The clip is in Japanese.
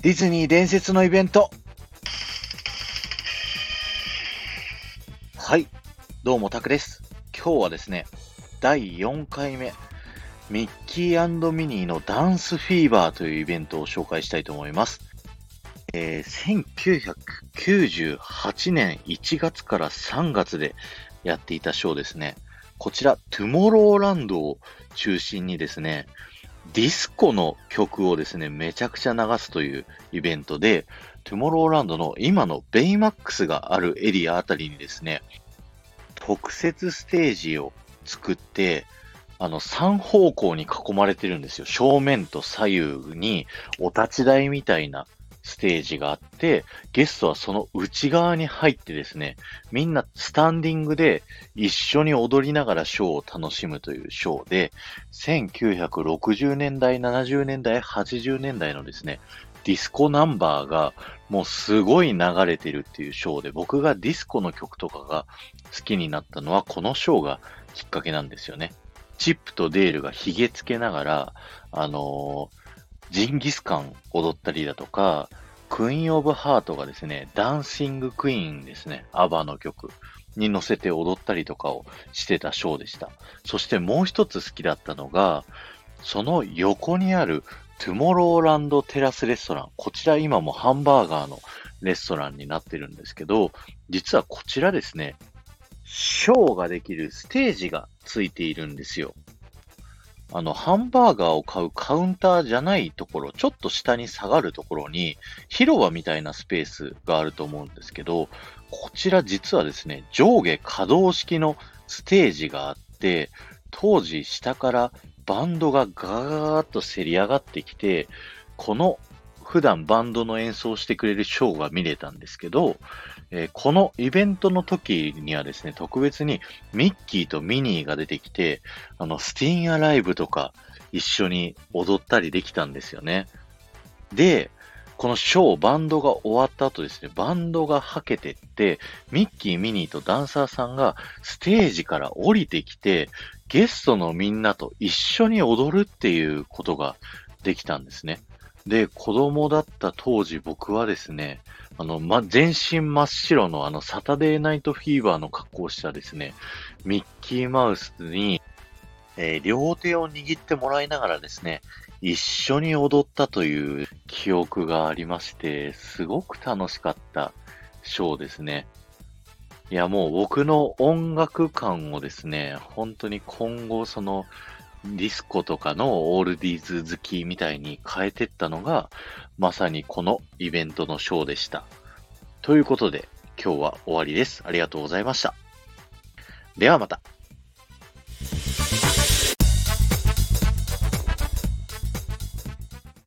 ディズニー伝説のイベント。はい。どうも、タクです。今日はですね、第4回目、ミッキーミニーのダンスフィーバーというイベントを紹介したいと思います。えー1998年1月から3月でやっていたショーですね。こちら、トゥモローランドを中心にですね、ディスコの曲をですね、めちゃくちゃ流すというイベントで、トゥモローランドの今のベイマックスがあるエリアあたりにですね、特設ステージを作って、あの、3方向に囲まれてるんですよ。正面と左右にお立ち台みたいなステージがあって、ゲストはその内側に入ってですね、みんなスタンディングで一緒に踊りながらショーを楽しむというショーで、1960年代、70年代、80年代のですね、ディスコナンバーがもうすごい流れてるっていうショーで、僕がディスコの曲とかが好きになったのはこのショーがきっかけなんですよね。チップとデールがヒゲつけながら、あのージンギスカン踊ったりだとか、クイーンオブハートがですね、ダンシングクイーンですね、アバの曲に乗せて踊ったりとかをしてたショーでした。そしてもう一つ好きだったのが、その横にあるトゥモローランドテラスレストラン。こちら今もハンバーガーのレストランになってるんですけど、実はこちらですね、ショーができるステージがついているんですよ。あの、ハンバーガーを買うカウンターじゃないところ、ちょっと下に下がるところに、広場みたいなスペースがあると思うんですけど、こちら実はですね、上下可動式のステージがあって、当時下からバンドがガーッとせり上がってきて、この普段バンドの演奏してくれるショーが見れたんですけど、えーこのイベントの時にはですね、特別にミッキーとミニーが出てきて、あの、スティンアライブとか一緒に踊ったりできたんですよね。で、このショー、バンドが終わった後ですね、バンドがはけてって、ミッキー、ミニーとダンサーさんがステージから降りてきて、ゲストのみんなと一緒に踊るっていうことができたんですね。で、子供だった当時僕はですね、あの、ま、全身真っ白のあの、サタデーナイトフィーバーの格好をしたですね、ミッキーマウスに、えー両手を握ってもらいながらですね、一緒に踊ったという記憶がありまして、すごく楽しかったショーですね。いや、もう僕の音楽感をですね、本当に今後そのディスコとかのオールディーズ好きみたいに変えてったのが、まさにこのイベントのショーでした。ということで、今日は終わりです。ありがとうございました。ではまた。